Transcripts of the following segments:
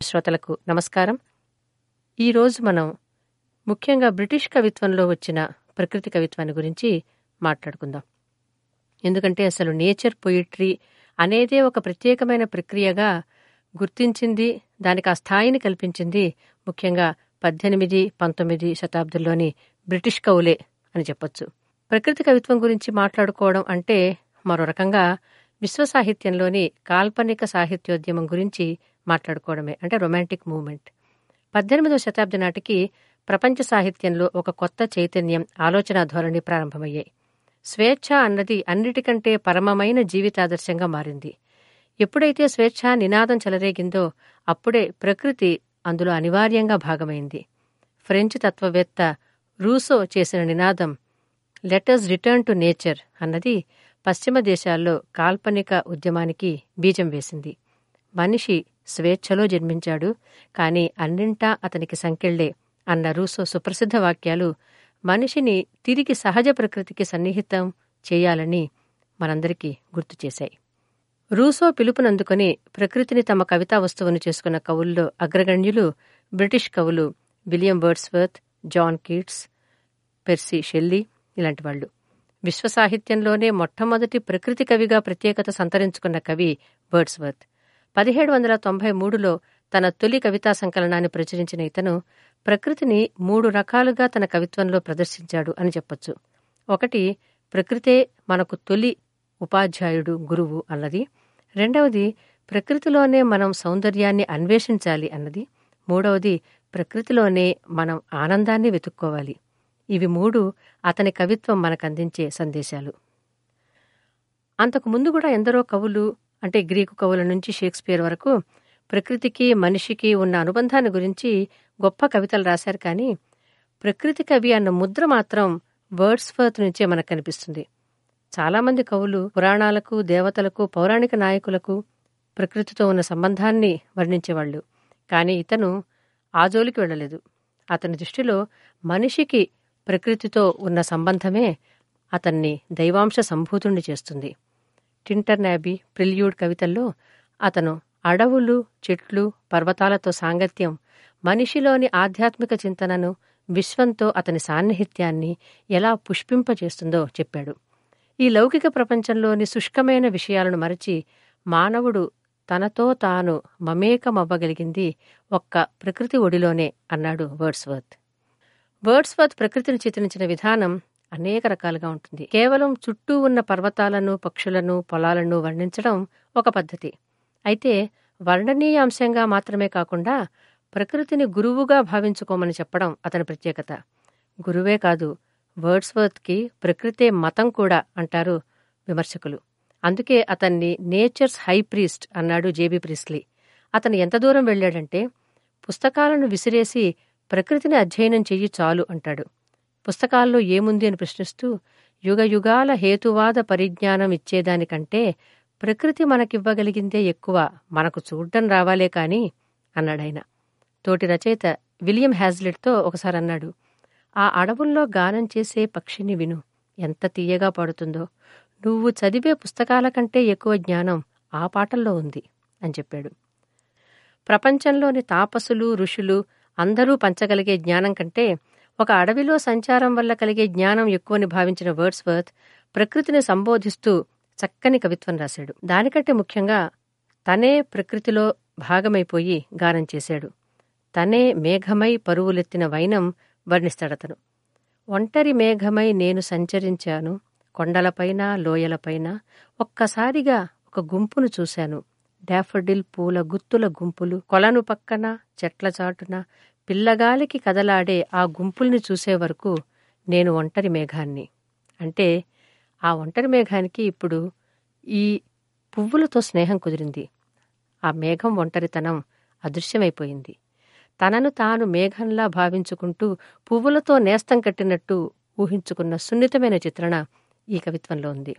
శ్రోతలకు నమస్కారం. ఈరోజు మనం ముఖ్యంగా బ్రిటిష్ కవిత్వంలో వచ్చిన ప్రకృతి కవిత్వాన్ని గురించి మాట్లాడుకుందాం. ఎందుకంటే అసలు నేచర్ పొయిట్రీ అనేదే ఒక ప్రత్యేకమైన ప్రక్రియగా గుర్తించింది దానికి ఆ స్థాయిని కల్పించింది ముఖ్యంగా పద్దెనిమిది పంతొమ్మిది శతాబ్దుల్లోని బ్రిటిష్ కవులే అని చెప్పొచ్చు. ప్రకృతి కవిత్వం గురించి మాట్లాడుకోవడం అంటే మరో రకంగా విశ్వ సాహిత్యంలోని కాల్పనిక సాహిత్యోద్యమం గురించి మాట్లాడుకోవడమే అంటే రొమాంటిక్ మూమెంట్. పద్దెనిమిదవ శతాబ్ది నాటికి ప్రపంచ సాహిత్యంలో ఒక కొత్త చైతన్యం ఆలోచన ధోరణి ప్రారంభమయ్యాయి. స్వేచ్ఛ అన్నది అన్నిటికంటే పరమమైన జీవితాదర్శంగా మారింది. ఎప్పుడైతే స్వేచ్ఛ నినాదం చెలరేగిందో అప్పుడే ప్రకృతి అందులో అనివార్యంగా భాగమైంది. ఫ్రెంచ్ తత్వవేత్త రూసో చేసిన నినాదం లెటర్స్ రిటర్న్ టు నేచర్ అన్నది పశ్చిమ దేశాల్లో కాల్పనిక ఉద్యమానికి బీజం వేసింది. మనిషి స్వేచ్ఛలో జన్మించాడు. కాని అన్నింటా అతనికి సంకెళ్ళే అన్న రూసో సుప్రసిద్ధ వాక్యాలు మనిషిని తిరిగి సహజ ప్రకృతికి సన్నిహితం చేయాలని మనందరికీ గుర్తు చేశాయి. రూసో పిలుపునందుకొని ప్రకృతిని తమ కవితా వస్తువును చేసుకున్న కవుల్లో అగ్రగణ్యులు బ్రిటిష్ కవులు William Wordsworth John Keats Percy Shelley ఇలాంటి వాళ్ళు. విశ్వ సాహిత్యంలోనే మొట్టమొదటి ప్రకృతి కవిగా ప్రత్యేకత సంతరించుకున్న కవి బర్డ్స్వర్త్ పదిహేడు వందల తొంభై మూడులో తన తొలి కవితా సంకలనాన్ని ప్రచురించిన ఇతను ప్రకృతిని మూడు రకాలుగా తన కవిత్వంలో ప్రదర్శించాడు అని చెప్పొచ్చు. ఒకటి ప్రకృతే మనకు తొలి ఉపాధ్యాయుడు గురువు అన్నది. రెండవది ప్రకృతిలోనే మనం సౌందర్యాన్ని అన్వేషించాలి అన్నది. మూడవది ప్రకృతిలోనే మనం ఆనందాన్ని వెతుక్కోవాలి. ఇవి మూడు అతని కవిత్వం మనకందించే సందేశాలు. అంతకు ముందు కూడా ఎందరో కవులు అంటే గ్రీకు కవుల నుంచి షేక్స్పియర్ వరకు ప్రకృతికి మనిషికి ఉన్న అనుబంధాన్ని గురించి గొప్ప కవితలు రాశారు కానీ ప్రకృతి కవి అన్న ముద్ర మాత్రం వర్డ్స్వర్త్ నుంచే మనకు కనిపిస్తుంది. చాలామంది కవులు పురాణాలకు దేవతలకు పౌరాణిక నాయకులకు ప్రకృతితో ఉన్న సంబంధాన్ని వర్ణించేవాళ్ళు. కానీ ఇతను ఆ జోలికి వెళ్ళలేదు. అతని దృష్టిలో మనిషికి ప్రకృతితో ఉన్న సంబంధమే అతన్ని దైవాంశ సంభూతుణ్ణి చేస్తుంది. టింటర్నాబీ ప్రిల్యూడ్ కవితల్లో అతను అడవులు చెట్లు పర్వతాలతో సాంగత్యం మనిషిలోని ఆధ్యాత్మిక చింతనను విశ్వంతో అతని సాన్నిహిత్యాన్ని ఎలా పుష్పింపజేస్తుందో చెప్పాడు. ఈ లౌకిక ప్రపంచంలోని శుష్కమైన విషయాలను మరచి మానవుడు తనతో తాను మమేకమవ్వగలిగింది ఒక్క ప్రకృతి ఒడిలోనే అన్నాడు వర్డ్స్వర్త్. వర్డ్స్వర్త్ ప్రకృతిని చిత్రించిన విధానం అనేక రకాలుగా ఉంటుంది. కేవలం చుట్టూ ఉన్న పర్వతాలను పక్షులను పొలాలను వర్ణించడం ఒక పద్ధతి. అయితే వర్ణనీయ అంశంగా మాత్రమే కాకుండా ప్రకృతిని గురువుగా భావించుకోమని చెప్పడం అతని ప్రత్యేకత. గురువే కాదు వర్డ్స్వర్త్కి ప్రకృతే మతం కూడా అంటారు విమర్శకులు. అందుకే అతన్ని నేచర్స్ హై ప్రీస్ట్ అన్నాడు జేబీ ప్రీస్లీ. అతను ఎంత దూరం వెళ్ళాడంటే పుస్తకాలను విసిరేసి ప్రకృతిని అధ్యయనం చెయ్యి చాలు అంటాడు. పుస్తకాల్లో ఏముంది అని ప్రశ్నిస్తూ యుగ యుగాల హేతువాద పరిజ్ఞానం ఇచ్చేదానికంటే ప్రకృతి మనకివ్వగలిగిందే ఎక్కువ మనకు చూడ్డం రావాలే కాని అన్నాడాయన. తోటి రచయిత విలియం హ్యాజ్లెట్తో ఒకసారి అన్నాడు ఆ అడవుల్లో గానం చేసే పక్షిని విను. ఎంత తీయగా పాడుతుందో. నువ్వు చదివే పుస్తకాల కంటే ఎక్కువ జ్ఞానం ఆ పాటల్లో ఉంది అని చెప్పాడు. ప్రపంచంలోని తాపసులు ఋషులు అందరూ పంచగలిగే జ్ఞానం కంటే ఒక అడవిలో సంచారం వల్ల కలిగే జ్ఞానం ఎక్కువని భావించిన వర్డ్స్వర్త్ ప్రకృతిని సంబోధిస్తూ చక్కని కవిత్వం రాశాడు. దానికంటే ముఖ్యంగా తనే ప్రకృతిలో భాగమైపోయి గానం చేశాడు. తనే మేఘమై పరువులెత్తిన వైనం వర్ణిస్తాడతను ఒంటరి మేఘమై నేను సంచరించాను కొండలపైన లోయలపైన ఒక్కసారిగా ఒక గుంపును చూశాను. డాఫడిల్ పూల గుత్తుల గుంపులు కొలను పక్కన చెట్ల చాటున పిల్లగాలికి కదలాడే ఆ గుంపుల్ని చూసే వరకు నేను ఒంటరి మేఘాన్ని. అంటే ఆ ఒంటరి మేఘానికి ఇప్పుడు ఈ పువ్వులతో స్నేహం కుదిరింది. ఆ మేఘం ఒంటరితనం అదృశ్యమైపోయింది. తనను తాను మేఘంలా భావించుకుంటూ పువ్వులతో నేస్తం కట్టినట్టు ఊహించుకున్న సున్నితమైన చిత్రణ ఈ కవిత్వంలో ఉంది.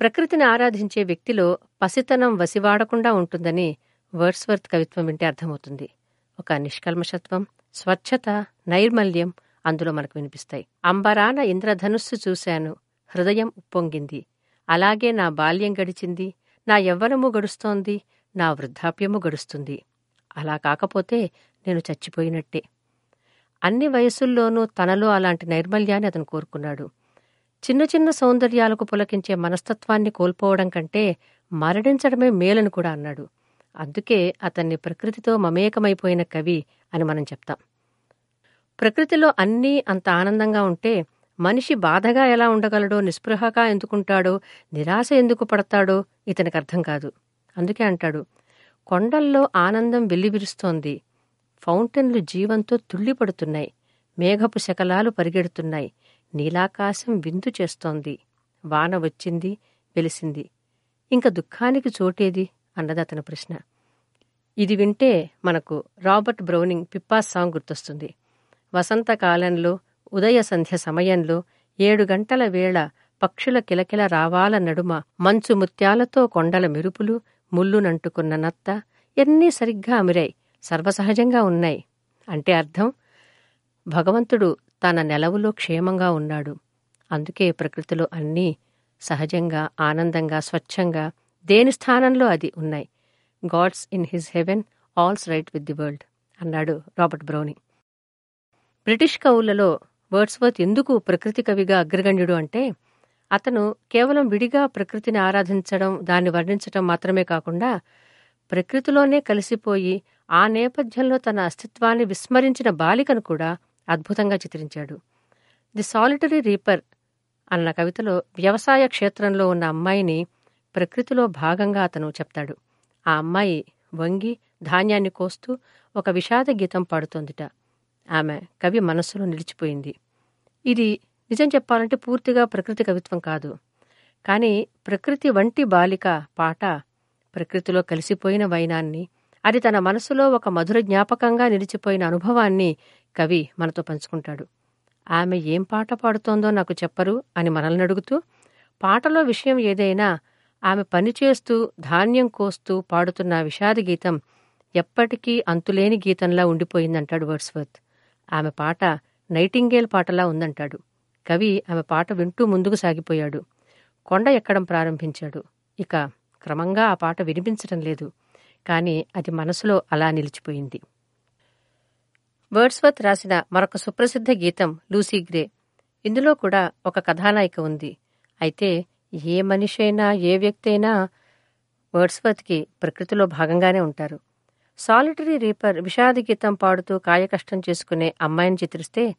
ప్రకృతిని ఆరాధించే వ్యక్తిలో పసితనం వసివాడకుండా ఉంటుందని వర్డ్స్వర్త్ కవిత్వం వింటే అర్థమవుతుంది. ఒక నిష్కల్మషత్వం స్వచ్ఛత నైర్మల్యం అందులో మనకు వినిపిస్తాయి. అంబరాన ఇంద్రధనుస్సు చూశాను హృదయం ఉప్పొంగింది. అలాగే నా బాల్యం గడిచింది నా యవ్వనము గడుస్తోంది నా వృద్ధాప్యము గడుస్తుంది. అలా కాకపోతే నేను చచ్చిపోయినట్టే. అన్ని వయసుల్లోనూ తనలో అలాంటి నైర్మల్యాన్ని అతను కోరుకున్నాడు. చిన్న చిన్న సౌందర్యాలకు పులకించే మనస్తత్వాన్ని కోల్పోవడం కంటే మరణించడమే మేలని కూడా అన్నాడు. అందుకే అతన్ని ప్రకృతితో మమేకమైపోయిన కవి అని మనం చెప్తాం. ప్రకృతిలో అన్నీ అంత ఆనందంగా ఉంటే మనిషి బాధగా ఎలా ఉండగలడో నిస్పృహగా ఎందుకుంటాడో నిరాశ ఎందుకు పడతాడో ఇతనికి అర్థం కాదు. అందుకే అంటాడు కొండల్లో ఆనందం వెల్లివిరుస్తోంది. ఫౌంటైన్లు జీవంతో తుళ్ళిపడుతున్నాయి. మేఘపు శకలాలు పరిగెడుతున్నాయి. నీలాకాశం విందు చేస్తోంది. వాన వచ్చింది వెలిసింది. ఇంక దుఃఖానికి చోటేది? అన్నది అతని ప్రశ్న. ఇది వింటే మనకు రాబర్ట్ బ్రౌనింగ్ పిప్పా సాంగ్ గుర్తొస్తుంది. వసంతకాలంలో ఉదయ సంధ్య సమయంలో ఏడు గంటల వేళ పక్షుల కిలకిల రావాల నడుమ మంచు ముత్యాలతో కొండల మెరుపులు ముల్లునంటుకున్న నత్త ఎన్నీ సరిగ్గా అమిరాయి సర్వసహజంగా ఉన్నాయి. అంటే అర్థం? భగవంతుడు తన నెలవులో క్షేమంగా ఉన్నాడు. అందుకే ప్రకృతిలో అన్నీ సహజంగా ఆనందంగా స్వచ్ఛంగా దేని స్థానంలో అది ఉన్నాయి? God's in his heaven all's right with the world అన్నాడు రాబర్ట్ బ్రౌనింగ్ బ్రిటిష్ కవులలో వర్డ్స్వర్త్ ఎందుకు ప్రకృతి కవిగా అగ్రగణ్యుడు అంటే అతను కేవలం విడిగా ప్రకృతిని ఆరాధించడం దాన్ని వర్ణించడం మాత్రమే కాకుండా ప్రకృతిలోనే కలిసిపోయి ఆ నేపథ్యంలో తన అస్తిత్వాన్ని విస్మరించిన బాలికను కూడా అద్భుతంగా చిత్రించాడు. ది సాలిటరీ రీపర్ అన్న కవితలో వ్యవసాయ క్షేత్రంలో ఉన్న అమ్మాయిని ప్రకృతిలో భాగంగా అతను చెప్తాడు. ఆ అమ్మాయి వంగి ధాన్యాన్ని కోస్తూ ఒక విషాద గీతం పాడుతోందిట. ఆమె కవి మనస్సులో నిలిచిపోయింది. ఇది నిజం చెప్పాలంటే పూర్తిగా ప్రకృతి కవిత్వం కాదు. కానీ ప్రకృతి వంటి బాలిక పాట ప్రకృతిలో కలిసిపోయిన వైనాన్ని అది తన మనసులో ఒక మధుర జ్ఞాపకంగా నిలిచిపోయిన అనుభవాన్ని కవి మనతో పంచుకుంటాడు. ఆమె ఏం పాట పాడుతోందో నాకు చెప్పరు అని మనల్ని అడుగుతూ పాటలో విషయం ఏదైనా ఆమె పనిచేస్తూ ధాన్యం కోస్తూ పాడుతున్న విషాద గీతం ఎప్పటికీ అంతులేని గీతంలా ఉండిపోయిందంటాడు వర్డ్స్వర్త్. ఆమె పాట నైటింగేల్ పాటలా ఉందంటాడు. కవి ఆమె పాట వింటూ ముందుకు సాగిపోయాడు. కొండ ఎక్కడం ప్రారంభించాడు. ఇక క్రమంగా ఆ పాట వినిపించటం లేదు. కానీ అది మనసులో అలా నిలిచిపోయింది. వర్డ్స్వర్త్ రాసిన మరొక సుప్రసిద్ధ గీతం లూసీ గ్రే. ఇందులో కూడా ఒక కథానాయిక ఉంది. అయితే ఏ మనిషి అయినా ఏ వ్యక్తి అయినా వర్డ్స్వర్త్కి ప్రకృతిలో భాగంగానే ఉంటారు. సాలిటరీ రీపర్ విషాద గీతం పాడుతూ కాయకష్టం చేసుకునే అమ్మాయిని చిత్రిస్తే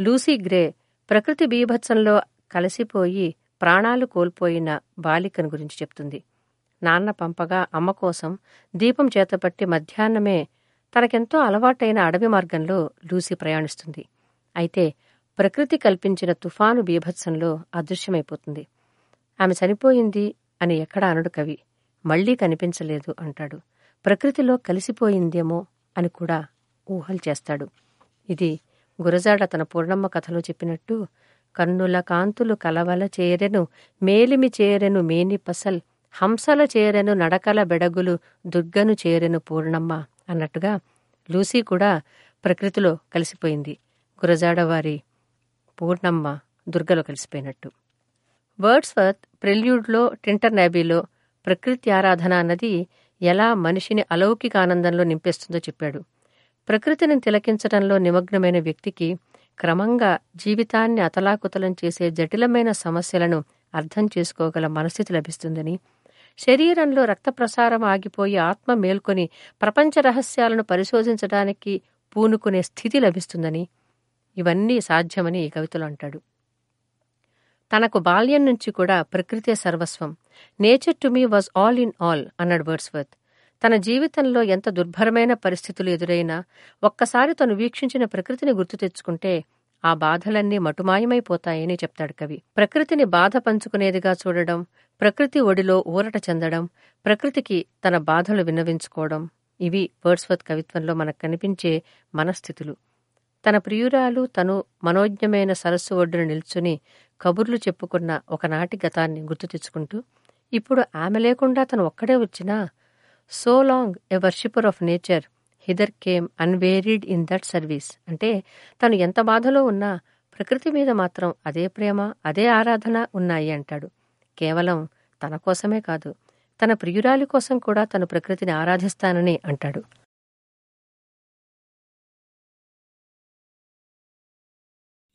లూసీ గ్రే ప్రకృతి బీభత్సంలో కలిసిపోయి ప్రాణాలు కోల్పోయిన బాలికను గురించి చెప్తుంది. నాన్న పంపగా అమ్మ కోసం దీపం చేతపట్టి మధ్యాహ్నమే తనకెంతో అలవాటైన అడవి మార్గంలో లూసీ ప్రయాణిస్తుంది. అయితే ప్రకృతి కల్పించిన తుఫాను బీభత్సంలో అదృశ్యమైపోతుంది. ఆమె చనిపోయింది అని ఎక్కడ అనడు కవి. మళ్ళీ కనిపించలేదు అంటాడు. ప్రకృతిలో కలిసిపోయిందేమో అని కూడా ఊహలు చేస్తాడు. ఇది గురజాడ తన పూర్ణమ్మ కథలో చెప్పినట్టు కన్నుల కాంతులు కలవల చేరెను మేలిమి చేరెను మేని పసల్ హంసల చేరెను నడకల బెడగులు దుర్గను చేరెను పూర్ణమ్మ అన్నట్టుగా లూసీ కూడా ప్రకృతిలో కలిసిపోయింది. గురజాడ వారి పూర్ణమ్మ దుర్గలో కలిసిపోయినట్టు. వర్డ్స్వర్త్ ప్రెల్యూడ్లో టింటర్ నాబీలో ప్రకృతి ఆరాధన అన్నది ఎలా మనిషిని అలౌకిక ఆనందంలో నింపేస్తుందో చెప్పాడు. ప్రకృతిని తిలకించడంలో నిమగ్నమైన వ్యక్తికి క్రమంగా జీవితాన్ని అతలాకుతలం చేసే జటిలమైన సమస్యలను అర్థం చేసుకోగల మనస్థితి లభిస్తుందని శరీరంలో రక్త ప్రసారం ఆగిపోయి ఆత్మ మేల్కొని ప్రపంచ రహస్యాలను పరిశోధించడానికి పూనుకునే స్థితి లభిస్తుందని ఇవన్నీ సాధ్యమని ఈ కవితలు అంటాడు. తనకు బాల్యం నుంచి కూడా ప్రకృతే సర్వస్వం. Nature to me was all in all అన్నాడు వర్డ్స్వర్త్ తన జీవితంలో ఎంత దుర్భరమైన పరిస్థితులు ఎదురైనా ఒక్కసారి తను వీక్షించిన ప్రకృతిని గుర్తు తెచ్చుకుంటే ఆ బాధలన్నీ మటుమాయమైపోతాయని చెప్తాడు కవి. ప్రకృతిని బాధ పంచుకునేదిగా చూడడం ప్రకృతి ఒడిలో ఊరట చెందడం ప్రకృతికి తన బాధలు విన్నవించుకోవడం ఇవి వర్డ్స్వర్త్ కవిత్వంలో మనకు కనిపించే మనస్థితులు. తన ప్రియురాలు తను మనోజ్ఞమైన సరస్సు ఒడ్డున నిల్చుని కబుర్లు చెప్పుకున్న ఒకనాటి గతాన్ని గుర్తు తెచ్చుకుంటూ ఇప్పుడు ఆమె లేకుండా తను ఒక్కడే వచ్చినా so long a worshipper of nature hither came unwearied in that service. అంటే తను ఎంత బాధలో ఉన్నా ప్రకృతి మీద మాత్రం అదే ప్రేమ అదే ఆరాధన ఉన్నాయి అంటాడు. కేవలం తన కోసమే కాదు తన ప్రియురాలి కోసం కూడా తను ప్రకృతిని ఆరాధిస్తానని అంటాడు.